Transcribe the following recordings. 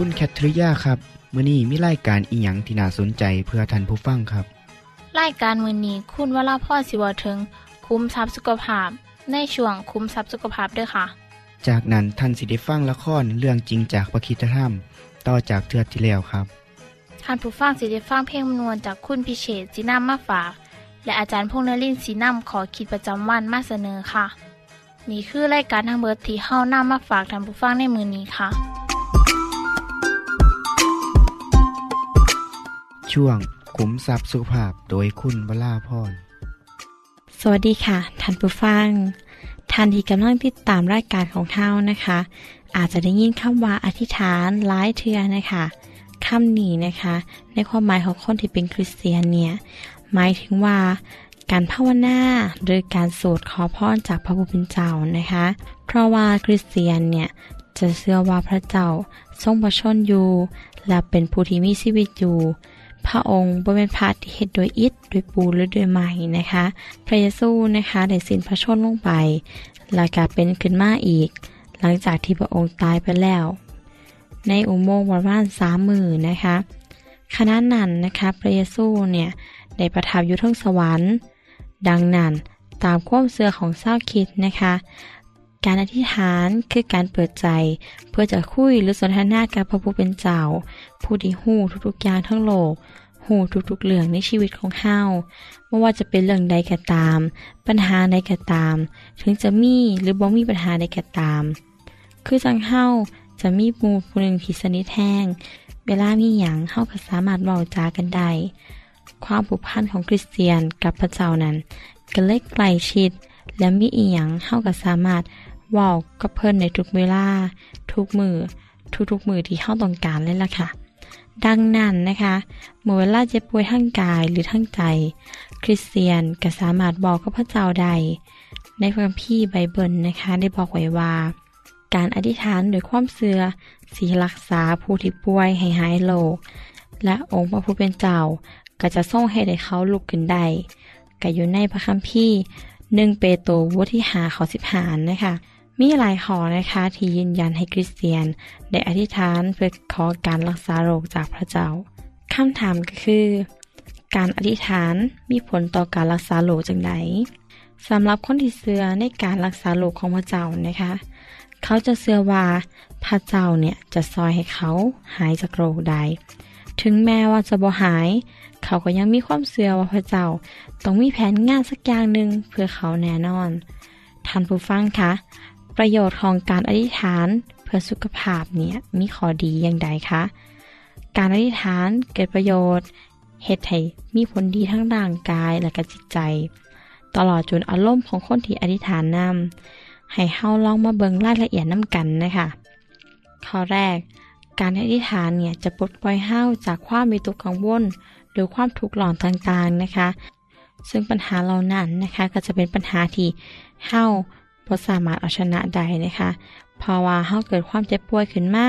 คุณแคทริยาครับมื้อนี้มีรายการอีหยังที่น่าสนใจเพื่อท่านผู้ฟังครับรายการมือนี้คุณวราพ่อสิวถึง คุ้มทรัพย์สุขภาพ ในช่วงคุ้มทรัพย์สุขภาพด้วยค่ะ จากนั้นท่านสิได้ฟังละครเรื่องจริงจากประคีตธรรม ต่อจากเทือกที่แล้วครับท่านผู้ฟังสิได้ฟังเพลงมนวนจากคุณพิเชษจีนัมมาฝาก และอาจารย์พงษ์นรินทร์สีนัมขอขีดประจำวันมาเสนอค่ะ นี่คือรายการทางเบอร์ที่เฮานํมาฝากท่านผู้ฟังในมือนี้ค่ะ ช่วงขุมทรัพย์สุภาพโดยคุณวราพรสวัสดีค่ะท่านผู้ฟังท่านที่กำลังติดตามรายการของเท่านะคะ อาจจะได้ยินคำว่าอธิษฐานหลายเทือนะคะคำนี้นะคะ ในความหมายของคนที่เป็นคริสเตียนเนี่ยหมายถึงว่าการภาวนาหรือการสวดขอพรจากพระผู้เป็นเจ้านะคะ เพราะว่าคริสเตียนเนี่ยจะเชื่อว่าพระเจ้าทรงประชนอยู่ และเป็นผู้ที่มีชีวิตอยู่ พระองค์บ่เป็นพระที่เฮ็ดโดยอิฐโดยปูหรือโดยไม้นะคะ พระเยซูนะคะได้สิ้นพระชนลงไป แล้วก็เป็นขึ้นมาอีก หลังจากที่พระองค์ตายไปแล้ว ในอุโมงค์ประมาณสามมือนะคะขณะนั้นนะคะพระเยซูเนี่ยได้ประทับอยู่ทั้งสวรรค์ ดังนั้นตามความเสื่อของเศร้าคิดนะคะ การอธิษฐานคือการเปิดใจ เพื่อจะคุยหรือสนทนากับพระผู้เป็นเจ้า ผู้ที่หู้ทุกๆอย่างทั้งโลกหูทุกๆเรื่องในชีวิตของเฮาไม่ว่าจะเป็นเรื่องใดก็ตาม ปัญหาใดก็ตาม ถึงจะมีหรือบ่มีปัญหาใดก็ตาม คือจังเฮาจะมีมูผู้หนึ่งที่สนิทแห้งเวลามีหยังเฮาก็สามารถเว้าจากันได้ความผูกพันของคริสเตียนกับพระเจ้านั้นก็เล็กไกลชิด และมีอีหยังเฮาก็สามารถเว้ากับเพิ่นในทุกเวลา ทุกมือทุกๆมือที่เฮาต้องการเลยล่ะค่ะ ดังนั้นนะคะเมื่อเวลาเจ็บป่วยทั้งกายหรือทั้งใจ คริสเตียนก็สามารถบอกกับพระเจ้าได้ในพระคัมภีร์ไบเบิลนะคะ ได้บอกไว้ว่า การอธิษฐานโดยความเสื่อสีรักษาผู้ที่ป่วยให้หายโรคและองค์พระผู้เป็นเจ้าก็จะส่งให้ได้เขาลุกขึ้นได้ก็อยู่ในพระคัมภีร์ หนึ่งเปโตรบทที่หาข้อสิบหานนะคะ มีหลายข้อนะคะที่ยืนยันให้คริสเตียน ได้อธิษฐานเพื่อขอการรักษาโรคจากพระเจ้าคำถามก็คือ การอธิษฐานมีผลต่อการรักษาโรคจังไดสำหรับคนที่เชื่อในการรักษาโรคของพระเจ้านะคะ เขาจะเชื่อว่าพระเจ้าเนี่ยจะซอยให้เขาหายจากโรคได้ ถึงแม้ว่าจะบ่หาย เขาก็ยังมีความเชื่อว่าพระเจ้าต้องมีแผนงานสักอย่างหนึ่งเพื่อเขาแน่นอน ท่านผู้ฟังคะ ประโยชน์ของการอธิษฐานเพื่อสุขภาพเนี่ยมีข้อดีอย่างใดคะ การอธิษฐานเกิดประโยชน์เหตุให้มีผลดีทั้งร่างกายและก็จิตใจ ตลอดจนอารมณ์ของคนที่อธิษฐานนำให้เฮาลองมาเบิงรายละเอียดน้ำกันนะคะข้อแรก การอธิษฐานเนี่ยจะปลดปล่อยเฮาจากความมีตกกังวลหรือความทุกข์หลอนต่างๆนะคะ ซึ่งปัญหาเหล่านั้นนะคะก็จะเป็นปัญหาที่เฮาบ่สามารถเอาชนะได้นะคะเพราะว่าเฮาเกิดความเจ็บป่วยขึ้นมา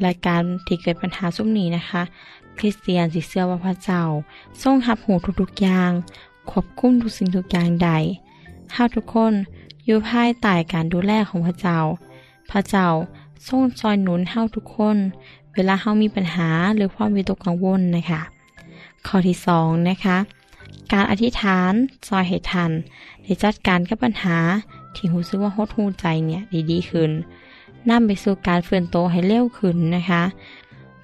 และการที่เกิดปัญหาสุมนี้นะคะ คริสเตียนสิเชื่อว่าพระเจ้า ทรงรับหูทุกๆอย่างควบคุมทุกสิ่งทุกอย่างใดเฮาทุกคนอยู่ภายใต้การดูแลของพระเจ้า พระเจ้า ทรงซอยหนุนเฮาทุกคน เวลาเฮามีปัญหาหรือความวิตกกังวลนะคะข้อที่สองนะคะการอธิษฐานซอยให้ทันได้จัดการกับปัญหาที่รู้สึกว่าหดหูใจเนี่ยด้ดีขึ้นนำไปสู่การเฟื่อนโตให้เร็วขึ้นนะคะ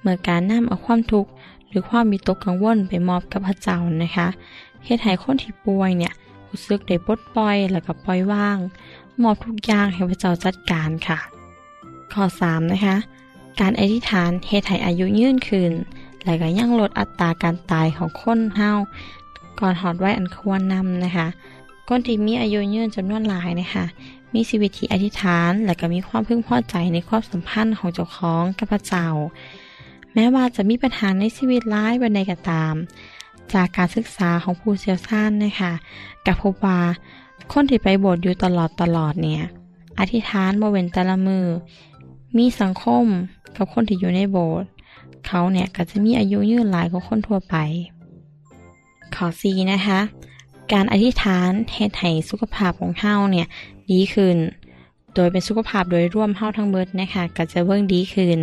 เมื่อการนำเอาความทุกข์หรือความมีตกกังวลไปมอบกับพระเจ้านะคะเฮ็ดให้คนที่ป่วยเนี่ยรู้สึกได้ปลดปล่อยแล้วก็ปล่อยวาง มอบทุกอย่างให้พระเจ้าจัดการค่ะ ข้อ3นะคะ การอธิษฐานเฮ็ดให้อายุยืนขึ้น และก็ยังลดอัตราการตายของคนเฮาก่อนหอดไว้อันควรนำนะคะคนที่มีอายุยืนจำนวนหลายนะคะมีชีวิตที่อธิษฐาน และก็มีความพึงพอใจในความสัมพันธ์ของเจ้าของกับพระเจ้า แม้ว่าจะมีปัญหาในชีวิตร้ายบันใดก็ตาม จากการศึกษาของผู้เชี่ยวชาญนะคะกับพบว่าคนที่ไปโบสถ์อยู่ตลอดตลอดเนี่ย อธิษฐานบ่เว้นแต่ละมือ มีสังคมกับคนที่อยู่ในโบสถ์เขาเนี่ยก็จะมีอายุยืนหลายกว่าคนทั่วไป ข้อสีนะคะ การอธิษฐานเฮ็ดให้สุขภาพของเฮาเนี่ยดีขึ้น โดยเป็นสุขภาพโดยร่วมเฮาทั้งเบิดนะคะก็จะเบิ่งดีขึ้น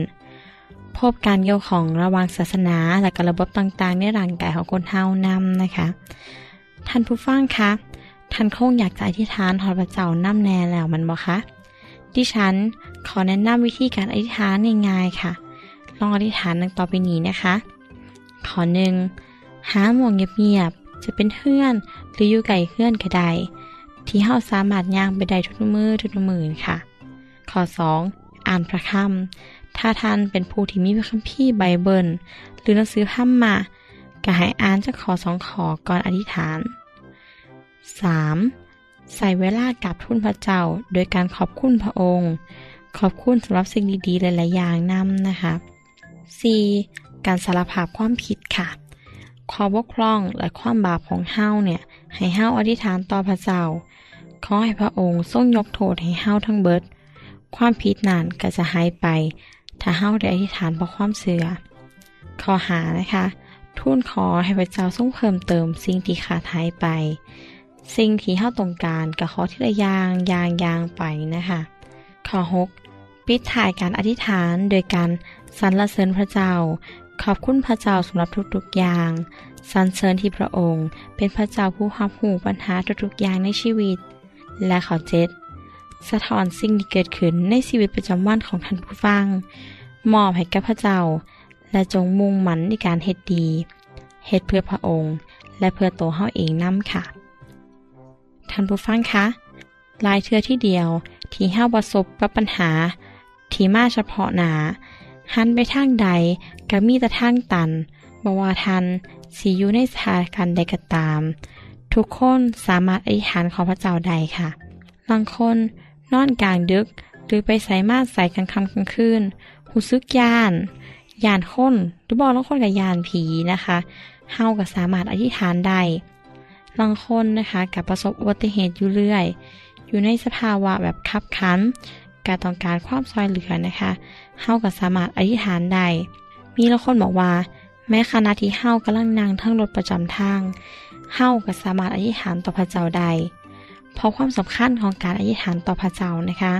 พบการเกี่ยวของระว่างศาสนาและกระบบต่างๆ ในร่างกายของคนเฮานำนะคะ ท่านผู้ฟังคะ ท่านคงอยากจะอธิษฐานทอดพระเจ้านำแน่แล้วมันบ่คะ ดิฉัน ขอแนะนำวิธีการอธิษฐานง่ายๆค่ะ ลองอธิษฐานดังต่อไปนี้นะคะ ขอหนึ่งหาหมวงเงียบๆจะเป็นเพื่อนหรืออยู่ไกลเพื่อนก็ได้ที่เฮาสามารถย่างไปได้ทุกมือทุกมือค่ะ ข้อ 2. อ่านพระคัมภ์ถ้าท่านเป็นผู้ที่มีพระคัมภีร์ไบเบิล หรือหนังสือพัมมาก็ให้อ่านจากขอสองขอก่อนอธิษฐาน 3. ใส่เวลากับทุนพระเจ้า โดยการขอบคุณพระองค์ ขอบคุณสำหรับสิ่งดีๆ หลาย ๆ อย่างนำนะคะ 4. การสารภาพความผิดค่ะความบกพร่องและความบาปของเฮาเนี่ยให้เฮาอธิษฐานต่อพระเจ้า ขอให้พระองค์ทรงยกโทษให้เฮาทั้งเบิด ความผิดนั้นก็จะหายไป ถ้าเฮาได้อธิษฐานเพราะความเสื่อข้อหานะคะทูลขอให้พระเจ้าทรงเพิ่มเติมสิ่งที่ขาดหายไป สิ่งที่เฮาต้องการก็ขอทีละอย่างอย่างอย่างไปนะคะ ข้อ6ปิดถ่ายการอธิษฐานโดยการสรรเสริญพระเจ้า ขอบคุณพระเจ้าสำหรับทุกๆอย่างสรรเสริญที่พระองค์ เป็นพระเจ้าผู้รับหูปัญหาทุกๆอย่างในชีวิต และข้อเจ็ดสะท้อนสิ่งที่เกิดขึ้นในชีวิตประจำวันของท่านผู้ฟัง มอบให้กับพระเจ้า และจงมุ่งมั่นในการเฮ็ดดีเฮ็ดเพื่อพระองค์ และเพื่อตัวเฮาเองนำค่ะ ท่านผู้ฟังคะลายเทือที่เดียว ที่เฮาประสบกับปัญหา ที่มาเฉพาะหนาหันไปทางใดก็มีแต่ทางตันบ่ว่าทันสิอยู่ในสถานการณ์ใดก็ตาม ทุกคนสามารถอธิษฐานขอพระเจ้าได้ค่ะบางคนนอนกลางดึก หรือไปใส่มาใส่กลางค่ำกลางคืนหูซึกยานยานคนหรือบอกบางคนกับยานผีนะคะเฮาก็สามารถอธิษฐานได้บางคนนะคะกับประสบอุบัติเหตุอยู่เรื่อย อยู่ในสภาวะแบบคับขันการต้องการความซอยเหลือนะคะเฮาก็สามารถอธิษฐานได้ มีละคนบอกว่า แม้ขณะที่เฮากำลังนั่งทั้งรถประจำทางเฮาก็สามารถอธิษฐานต่อพระเจ้าได้ เพราะความสำคัญของการอธิษฐานต่อพระเจ้านะคะ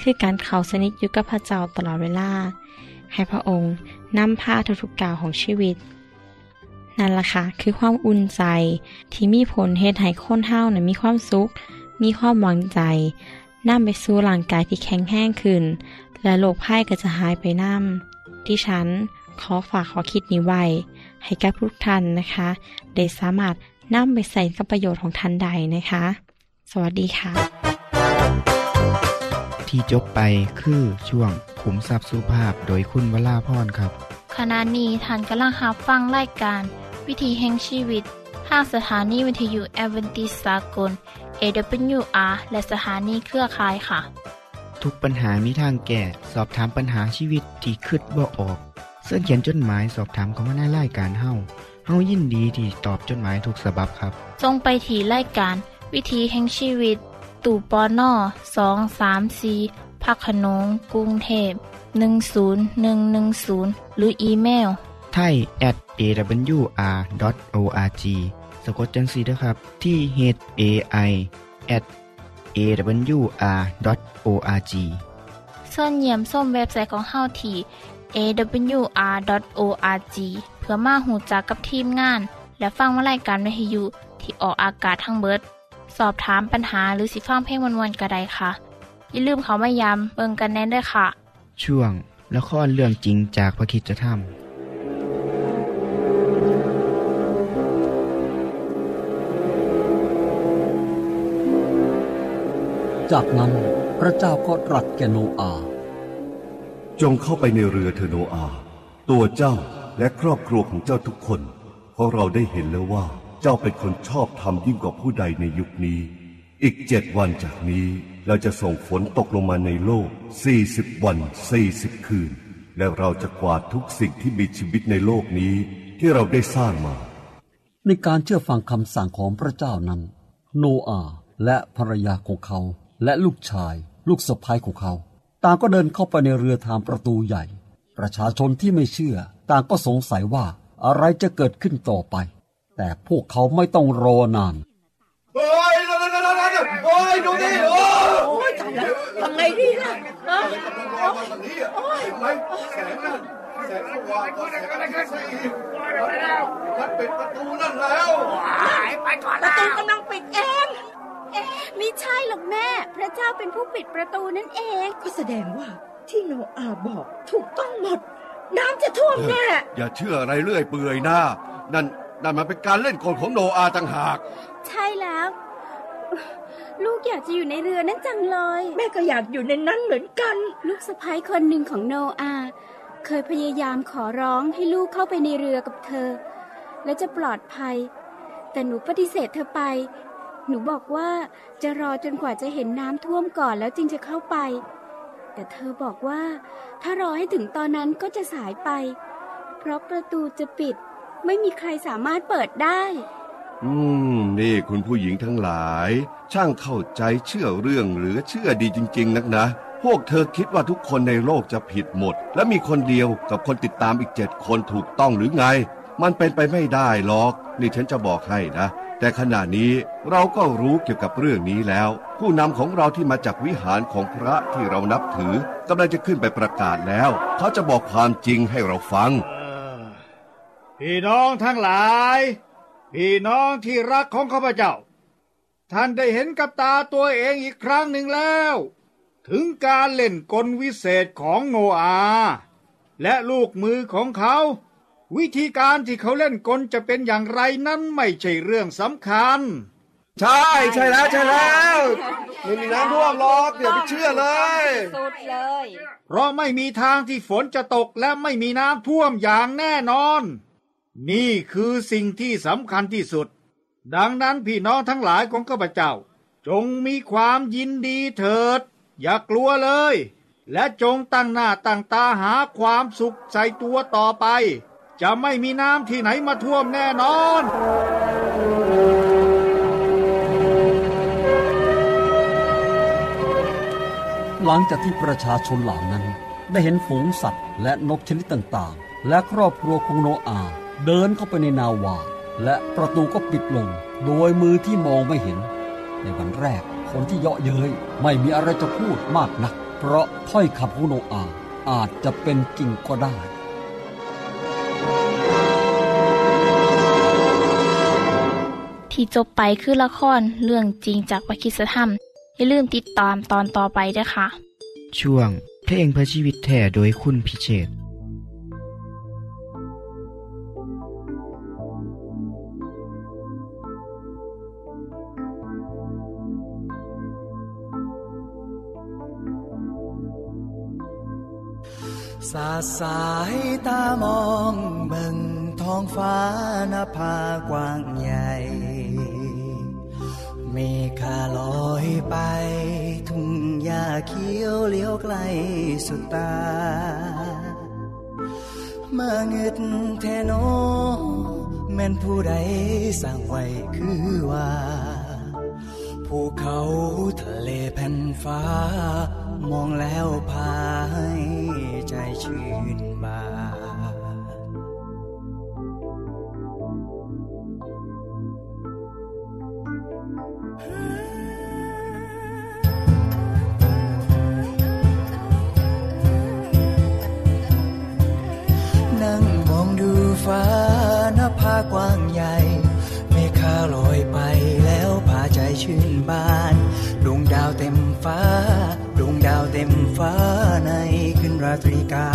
คือการเข้าสนิทอยู่กับพระเจ้าตลอดเวลา ให้พระองค์นำพาทุกๆกาวของชีวิต นั่นล่ะค่ะ คือความอุ่นใจที่มีผลเหตุให้คนเฮานะมีความสุข มีความหวังใจนำไปสู่ร่างกายที่แข็งแรงขึ้น และโรคภัยก็จะหายไปนำดิฉันขอฝากขอคิดนี้ไว้ ให้กับทุกท่านนะคะได้สามารถนำไปใส่กับประโยชน์ของท่านใดนะคะ สวัสดีค่ะ ที่จบไปคือช่วงขุมทรัพย์สุภาพโดยคุณวราพรครับ ขณะนี้ท่านกำลังรับฟังรายการ วิถีแห่งชีวิตทางสถานีวิทยุแอเวนติสากล AWR และสถานีเครือข่ายค่ะ ทุกปัญหามีทางแก้ สอบถามปัญหาชีวิตที่คืดบ่ออก เสื้อเขียนจดหมายสอบถามเขามาในรายการเฮาเฮายินดีที่ตอบจดหมายถูกสาบับครับ ทรงไปถีรายการ วิถีแห่งชีวิต ตู่ปอน่อสองสามสีพักขนงกรุงเทพ10110 หรืออีเมลไทย at awr.org สะกดจังสีนะครับ ที่ h a i at awr.org ส่วนเยี่ยมส้มเว็บไซต์ของเฮาที่ awr.org เพื่อมาหูจักกับทีมงาน และฟังวารายการวิทยุที่ออกอากาศทั้งเบิด สอบถามปัญหาหรือสิฟังเพลงวนๆกระไดค่ะ อย่าลืมเขามายามเบิงกันแน่นด้วยค่ะ ช่วงละครเรื่องจริงจากพระคิดจะทำ จากนั้นพระเจ้าก็ตรัสแก่โนอาห์จงเข้าไปในเรือเธอโนอาห์ตัวเจ้าและครอบครัวของเจ้าทุกคน เพราะเราได้เห็นแล้วว่าเจ้าเป็นคนชอบธรรมยิ่งกว่าผู้ใดในยุคนี้ อีกเจ็ดวันจากนี้เราจะส่งฝนตกลงมาในโลกสี่สิบวันสี่สิบคืน และเราจะกวาดทุกสิ่งที่มีชีวิตในโลกนี้ที่เราได้สร้างมา ในการเชื่อฟังคำสั่งของพระเจ้านั้น โนอาห์และภรรยาของเขา และลูกชายลูกสะพ้ายของเขา ต่างก็เดินเข้าไปในเรือทางประตูใหญ่ ประชาชนที่ไม่เชื่อ ต่างก็สงสัยว่าอะไรจะเกิดขึ้นต่อไป แต่พวกเขาไม่ต้องรอนานโอ้ยโอ้ยดูดิโอ้ยทำไงดีล่ะฮะโอ้ยแสงนั่นแสงสว่างก็แสงอะไรกันสิมันปิดประตูนั่นแล้วไปก่อนประตูกำลังปิดเอง เอ๊ะไม่ใช่หรอกแม่ พระเจ้าเป็นผู้ปิดประตูนั่นเอง ก็แสดงว่าที่โนอาห์บอกถูกต้องหมด น้ำจะท่วมแน่ อย่าเชื่ออะไรเรื่อยเปื่อยนะนั่นนั่นมันเป็นการเล่นกลของโนอาต่างหาก ใช่แล้ว ลูกอยากจะอยู่ในเรือนั้นจังเลย แม่ก็อยากอยู่ในนั้นเหมือนกัน ลูกสะพ้ายคนหนึ่งของโนอาห์เคยพยายามขอร้องให้ลูกเข้าไปในเรือกับเธอ และจะปลอดภัย แต่หนูปฏิเสธเธอไป หนูบอกว่าจะรอจนกว่าจะเห็นน้ำท่วมก่อนแล้วจึงจะเข้าไป แต่เธอบอกว่า ถ้ารอให้ถึงตอนนั้นก็จะสายไป เพราะประตูจะปิด ไม่มีใครสามารถเปิดได้ อืม นี่คุณผู้หญิงทั้งหลาย ช่างเข้าใจเชื่อเรื่องหรือเชื่อดีจริง ๆ นักนะ พวกเธอคิดว่าทุกคนในโลกจะผิดหมด และมีคนเดียวกับคนติดตามอีกเจ็ดคนถูกต้องหรือไง มันเป็นไปไม่ได้หรอก นี่ฉันจะบอกให้นะ แต่ขณะนี้เราก็รู้เกี่ยวกับเรื่องนี้แล้ว ผู้นำของเราที่มาจากวิหารของพระที่เรานับถือกำลังจะขึ้นไปประกาศแล้ว เขาจะบอกความจริงให้เราฟัง พี่น้องทั้งหลาย พี่น้องที่รักของข้าพเจ้า ท่านได้เห็นกับตาตัวเองอีกครั้งหนึ่งแล้ว ถึงการเล่นกลวิเศษของโนอา และลูกมือของเขา วิธีการที่เขาเล่นกลจะเป็นอย่างไรนั้นไม่ใช่เรื่องสำคัญ ใช่ใช่แล้วใช่แล้วไม่มีน้ำท่วมหรอกอย่าไปเชื่อเลย สุดเลย เพราะไม่มีทางที่ฝนจะตกและไม่มีน้ำท่วมอย่างแน่นอน นี่คือสิ่งที่สำคัญที่สุด ดังนั้นพี่น้องทั้งหลายของข้าพเจ้า จงมีความยินดีเถิด อย่ากลัวเลย และจงตั้งหน้าตั้งตาหาความสุขใส่ตัวต่อไป จะไม่มีน้ำที่ไหนมาท่วมแน่นอน หลังจากที่ประชาชนเหล่านั้น ได้เห็นฝูงสัตว์และนกชนิดต่างๆ และครอบครัวของโนอาเดินเข้าไปในนาวา และประตูก็ปิดลง โดยมือที่มองไม่เห็น ในวันแรกคนที่เยาะเย้ยไม่มีอะไรจะพูดมากนัก เพราะถ้อยคำของโนอาอาจจะเป็นจริงก็ได้ ที่จบไปคือละครเรื่องจริงจากประคิสธรรม อย่าลืมติดตามตอนต่อไปด้วยค่ะ ช่วงเพลงเพื่อชีวิตแท่โดยคุณพิเชษฐ์สาดสายตามองเบิ่งท้องฟ้านภากว้างใหญ่ เมฆาลอยไป ทุ่งหญ้าเขียวเลี้ยวไกลสุดตาเมือเงึดแทโนแม่นผู้ใดสร้างไว้คือว่าภูเขาทะเลแผ่นฟ้า มองแล้วพายใจชื่นบาน ตรีกา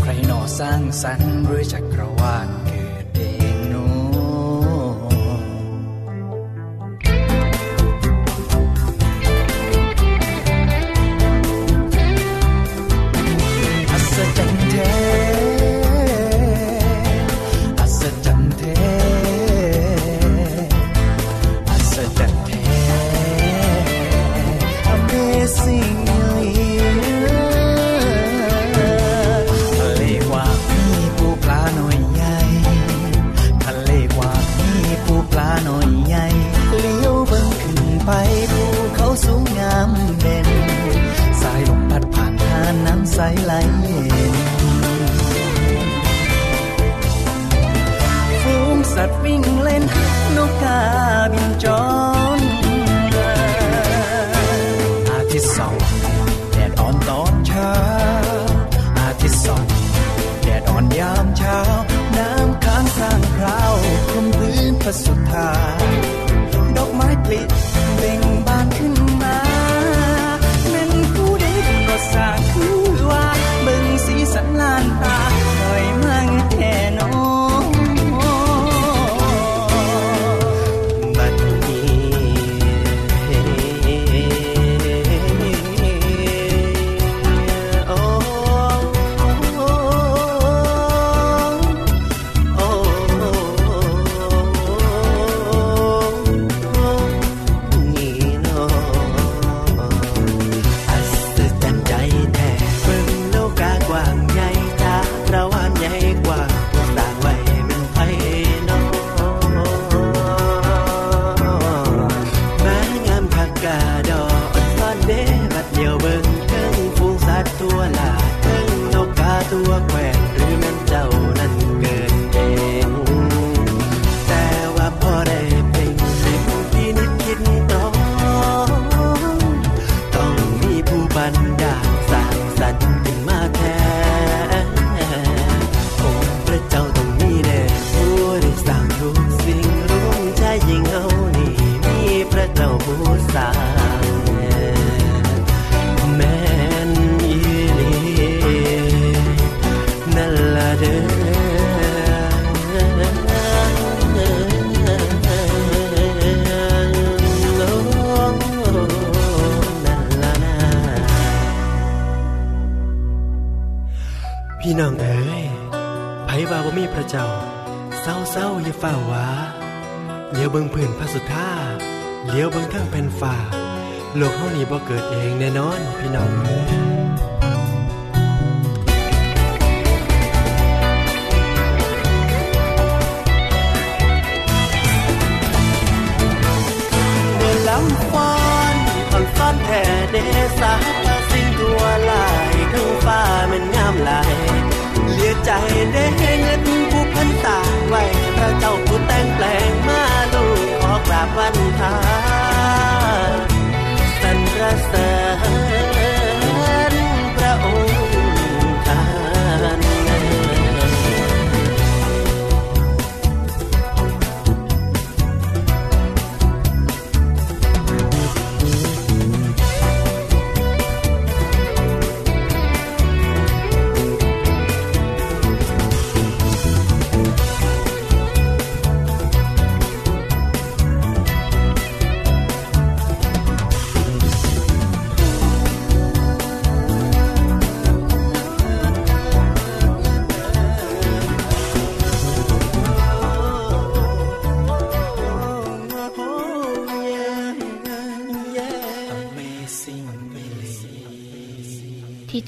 ใครหนอสร้างสรรค์หรือจักรวาลเกิดเองโนอัศจรรย์แท้อัศจรรย์แท้อัศจรรย์แท้ Amazing กาบินจรอาทิตย์สองแดดอ่อนตอนเช้า อาทิตย์สองแดดอ่อนยามเช้า น้ำค้างสร้างคราวคลุมพื้นพระสุธาดอกไม้ปลิ เกิดเองแน่นอนพี่น้องเอ๋ยเดินลำฟอนผ่อนฟ้อนแท่เดสาสิ่งทั่วลายทั้งฟ้ามันงามหลายเลียใจได้เงินผู้พันตาไว้พระเจ้าผู้แต่งแปลงมาลูกขอกราบวันทา ส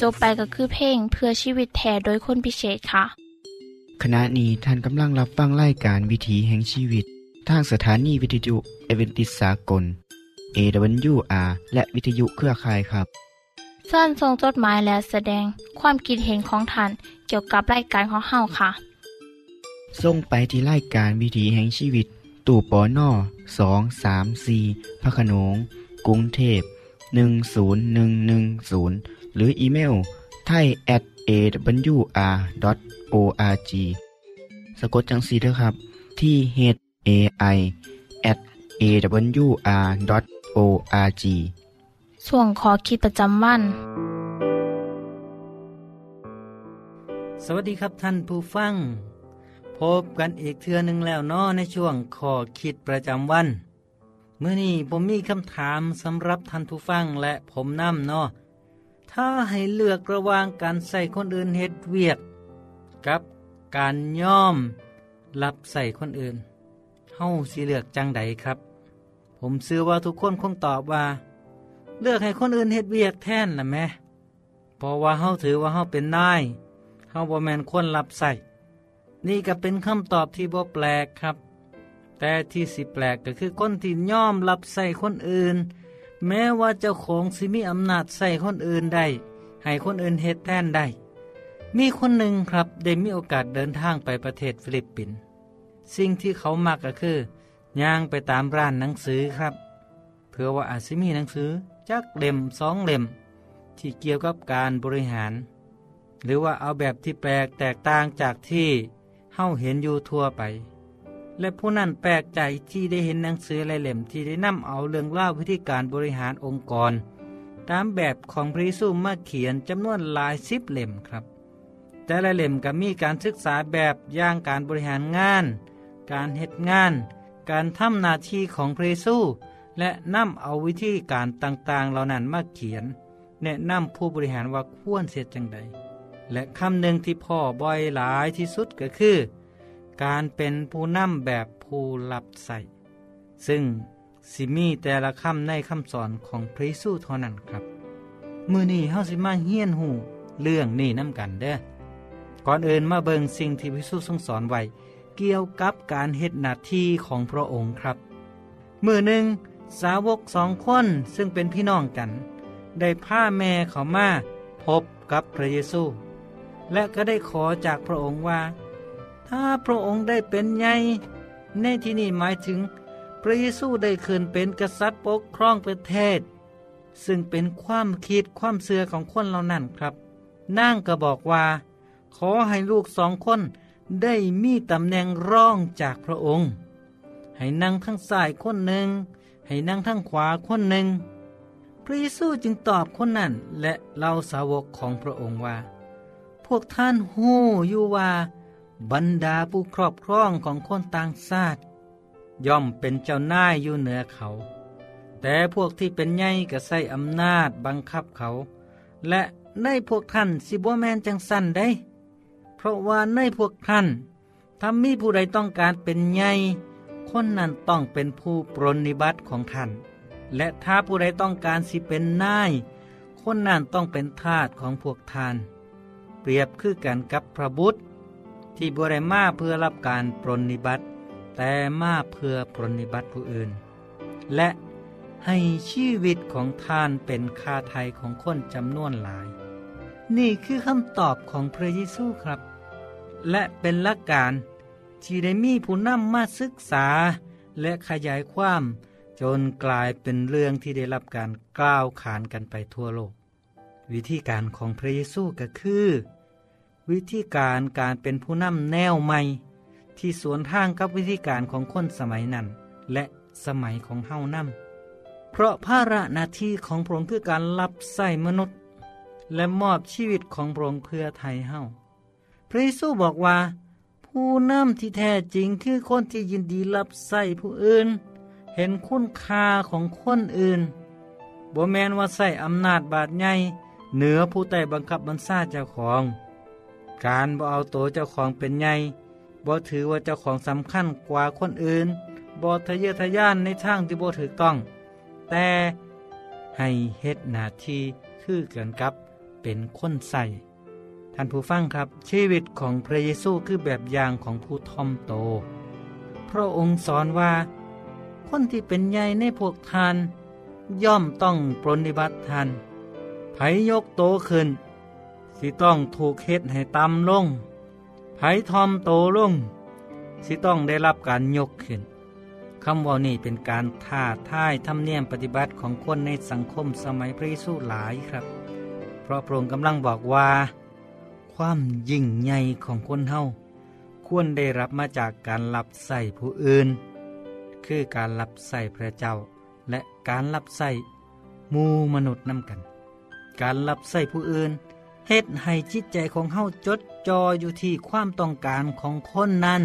จบไปก็คือเพลงเพื่อชีวิตแทนโดยคนพิเศษค่ะ ขณะนี้ท่านกำลังรับฟังรายการวิถีแห่งชีวิต ทางสถานีวิทยุเอเวนติสากล AWR และวิทยุเครือข่ายครับเส้นทรงจดหมายและแสดงความคิดเห็นของท่านเกี่ยวกับรายการของเฮาค่ะส่งไปที่รายการวิถีแห่งชีวิต ตู่ปอน่อสองสามสีพระโขนงกรุงเทพ10110 หรืออีเมลไทย at awr.org สะกดจังสีด้วยครับ ที่ h a i at awr.org ส่วนขอคิดประจำวัน สวัสดีครับท่านผู้ฟัง พบกันอีกเทือหนึ่งแล้วเนาะในช่วงขอคิดประจำวันเมื่อนี้ผมมีคำถามสำหรับท่านผู้ฟังและผมนำเนาะ ถ้าให้เลือกระหว่างการใส่คนอื่นเฮ็ดเวียก กับการย่อมรับใส่คนอื่นเฮาสิเลือกจังใดครับ ผมเชื่อว่าทุกคนคงตอบว่า เลือกให้คนอื่นเฮ็ดเวียกแทนนะแม่เพราะว่าเฮาถือว่าเฮาเป็นนายเฮาบ่แมนคนรับใส่นี่ก็เป็นคำตอบที่บ่แปลกครับ แต่ที่สิแปลกก็คือคนที่ย่อมรับใส่คนอื่น แม้ว่าเจ้าของสิมีอำนาจใส่คนอื่นได้ ให้คนอื่นเฮ็ดแทนได้ มีคนหนึ่งครับได้มีโอกาสเดินทางไปประเทศฟิลิปปินส์สิ่งที่เขามักก็คือย่างไปตามร้านหนังสือครับ เพื่อว่าอาจสิมีหนังสือจักเล่มสองเล่ม ที่เกี่ยวกับการบริหาร หรือว่าเอาแบบที่แปลกแตกต่างจากที่เฮาเห็นอยู่ทั่วไป และผู้นั้นแปลกใจที่ได้เห็นหนังสือหลายเล่มที่ได้นำเอาเรื่องเล่าวิธีการบริหารองค์กร ตามแบบของพระเยซูมาเขียนจำนวนหลายสิบเล่มครับ แต่ละเล่มก็มีการศึกษาแบบย่างการบริหารงาน การเฮ็ดงาน การทำหน้าที่ของพระเยซูและนำเอาวิธีการต่างๆ เหล่านั้นมาเขียน แนะนำผู้บริหารว่าควรเสียจังใดและคำหนึ่งที่พ่อบ่อยหลายที่สุดก็คือ การเป็นผู้นำแบบผู้รับใส่ซึ่งสิมีแต่ละคำในคำสอนของพระเยซูเท่านั้นครับ มือนี้เฮาสิมาเฮียนหูเรื่องนี้น้ำกันเด้อก่อนอื่นมาเบิงสิ่งที่พระเยซูทรงสอนไว้เกี่ยวกับการเฮ็ดหน้าที่ของพระองค์ครับ มือหนึ่งสาวกสองคนซึ่งเป็นพี่น้องกัน ได้พาแม่เขามาพบกับพระเยซู และก็ได้ขอจากพระองค์ว่า ถ้าพระองค์ได้เป็นใหญ่ในที่นี้หมายถึง พระเยซูได้ขึ้นเป็นกษัตริย์ปกครองประเทศ ซึ่งเป็นความคิดความเสื่อของคนเหล่านั้นครับนางก็บอกว่า ขอให้ลูกสองคนได้มีตำแหน่งร่องจากพระองค์ ให้นั่งทั้งซ้ายคนหนึ่ง ให้นั่งทั้งขวาคนหนึ่ง พระเยซูจึงตอบคนนั้นและเล่าสาวกของพระองค์ว่า พวกท่านหู้อยู่ว่า บรรดาผู้ครอบครองของคนต่างชาติ ย่อมเป็นเจ้านายอยู่เหนือเขา แต่พวกที่เป็นใหญ่ก็ใส่อำนาจบังคับเขา และในพวกท่านสิบ่แมนจังสั้นได้ เพราะว่าในพวกท่านถ้ามีผู้ใดต้องการเป็นใหญ่คนนั้นต้องเป็นผู้ปรนนิบัติของท่าน และถ้าผู้ใดต้องการสิเป็นนาย คนนั้นต้องเป็นทาสของพวกท่าน เปรียบคือกันกับพระบุตร ที่บริมาเพื่อรับการปรนนิบัติ แต่มาเพื่อปรนนิบัติผู้อื่น และให้ชีวิตของท่านเป็นคาไทยของคนจำนวนหลาย นี่คือคำตอบของพระเยซูครับ และเป็นหลักการที่ได้มีผู้นำมาศึกษา และขยายความจนกลายเป็นเรื่องที่ได้รับการกล่าวขานกันไปทั่วโลก วิธีการของพระเยซูก็คือ วิธีการการเป็นผู้นำแนวใหม่ ที่สวนทางกับวิธีการของคนสมัยนั้น และสมัยของเฮานำเพราะภาระหน้าที่ของพระองค์คือการรับใส่มนุษย์ และมอบชีวิตของพระองค์เพื่อไทยเฮาพระเยซูบอกว่า ผู้นำที่แท้จริงคือคนที่ยินดีรับใส่ผู้อื่น เห็นคุณค่าของคนอื่นบ่แมนว่าใส่อำนาจบาดใหญ่เหนือผู้ใต้บังคับบัญชาเจ้าของ การบ่เอาตัวเจ้าของเป็นใหญ่บ่ถือว่าเจ้าของสำคัญกว่าคนอื่นบ่ทะเยอทะยานในทางที่บ่ถูกต้อง แต่ให้เฮ็ดหน้าที่คือกันกับเป็นคนใส่ท่านผู้ฟังครับ ชีวิตของพระเยซูคือแบบอย่างของผู้ทอมโต พระองค์สอนว่า คนที่เป็นใหญ่ในพวกท่าน ย่อมต้องปรนนิบัติท่านไผยกโตขึ้น สิต้องถูกเฮ็ดให้ต่ำลง ไผทอมโตลง สิต้องได้รับการยกขึ้นคำว่านี่เป็นการท้าทายทำเนียมปฏิบัติของคนในสังคมสมัยพระเยซูหลายครับ เพราะพระองค์กำลังบอกว่า ความยิ่งใหญ่ของคนเฮาควรได้รับมาจากการรับใส่ผู้อื่น คือการรับใส่พระเจ้า และการรับใส่มูมนุษย์นำกัน การรับใส่ผู้อื่น เฮ็ดให้จิตใจของเฮาจดจ่ออยู่ที่ความต้องการของคนนั้น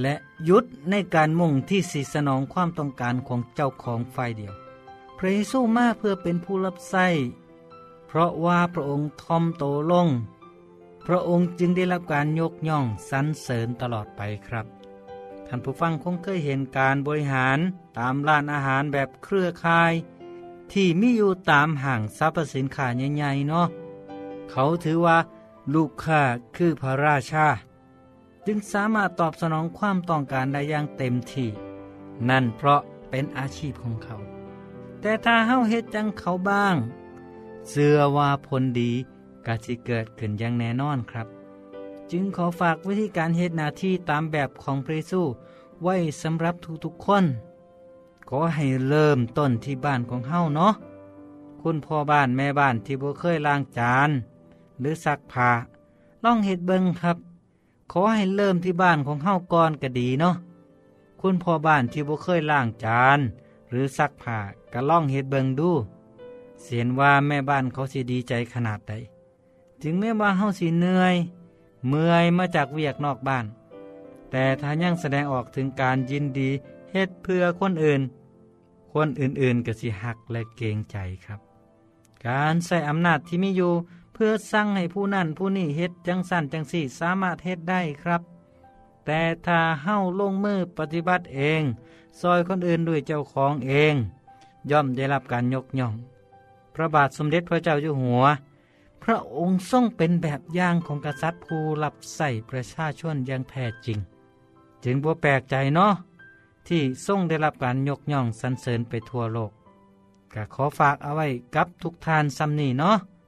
และหยุดในการมุ่งที่สิสนองความต้องการของเจ้าของฝ่ายเดียว พระเยซูมาเพื่อเป็นผู้รับใช้เพราะว่าพระองค์ทอมโตลง พระองค์จึงได้รับการยกย่องสรรเสริญตลอดไปครับท่านผู้ฟังคงเคยเห็นการบริหารตามร้านอาหารแบบเครือข่าย ที่มีอยู่ตามห้างสรรพสินค้าใหญ่ๆเนาะ เขาถือว่า ลูกค้าคือพระราชา จึงสามารถตอบสนองความต้องการได้อย่างเต็มที่ นั่นเพราะเป็นอาชีพของเขา แต่ถ้าเฮาเฮ็ดจังเขาบ้าง เสื่อว่าผลดีกาจิเกิดขึ้นอย่างแน่นอนครับ จึงขอฝากวิธีการเฮ็ดหน้าที่ตามแบบของพระเยซูไว้สำหรับทุกๆคน ขอให้เริ่มต้นที่บ้านของเฮาเนาะคุณพ่อบ้านแม่บ้านที่บ่เคยล้างจาน หรือซักผ้าลองเฮ็ดเบิ่งครับ ขอให้เริ่มที่บ้านของเฮาก่อนก็ดีเนาะคุณพ่อบ้านที่บ่เคยล้างจาน หรือซักผ้าก็ล่องเฮ็ดเบิ่งดู เสียนว่าแม่บ้านเขาสิดีใจขนาดใดถึงแม้ว่าเฮาสิเหนื่อย เมื่อยมาจากเวียกนอกบ้าน แต่ถ้ายังแสดงออกถึงการยินดีเฮ็ดเพื่อคนอื่น คนอื่นๆก็สิหักและเกรงใจครับ การใส่อำนาจที่มีอยู่ เพื่อสั่งให้ผู้นั่นผู้นี่เฮ็ดจังสั่นจังสี่สามารถเฮ็ดได้ครับ แต่ถ้าเฮ้าลงมือปฏิบัติเอง ซอยคนอื่นด้วยเจ้าของเอง ย่อมได้รับการยกย่อง พระบาทสมเด็จพระเจ้าอยู่หัว พระองค์ทรงเป็นแบบอย่างของกษัตริย์ผู้รับใส่ประชาชนอย่างแท้จริง จึงบ่แปลกใจเนาะที่ทรงได้รับการยกย่องสรรเสริญไปทั่วโลกก็ขอฝากเอาไว้กับทุกทานซัมนี่เนาะ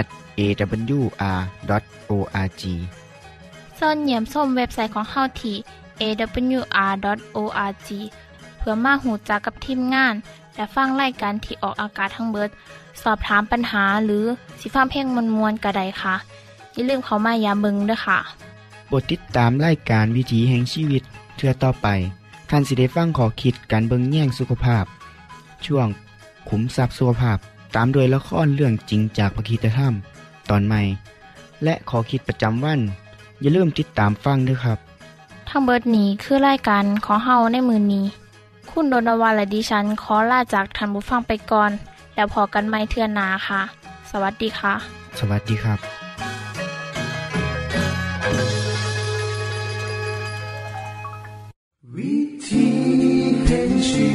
at awr.org เสินเหยี่ยมส้มเว็บไซต์ของเฮาที่ awr.org เพื่อมาหูจักกับทีมงาน และฟังไล่กันที่ออกอากาศทั้งเบิด สอบถามปัญหาหรือสิฟ้าเพลงมวลมวลกระไดค่ะ อย่าลืมเขามายามเบิงด้วยค่ะโปรดติดตามรายการวิถีแห่งชีวิตเทือต่อไป ท่านสิได้ฟังขอคิดการเบิงแย่งสุขภาพ ช่วงขุมทรัพย์สุขภาพ ตามโดยละครเรื่องจริงจากพระคีตธรรม ตอนใหม่ และขอคิดประจำวัน อย่าลืมติดตามฟังด้วยครับ ทั้งเบิดนี้คือรายการขอเฮาในมือนี้ คุณโดนวาและดิฉันขอลาจากทันบุฟังไปก่อน แล้วพอกันไม่เทื่อนหนาค่ะ สวัสดีค่ะ สวัสดีครับวิธีแห่งชี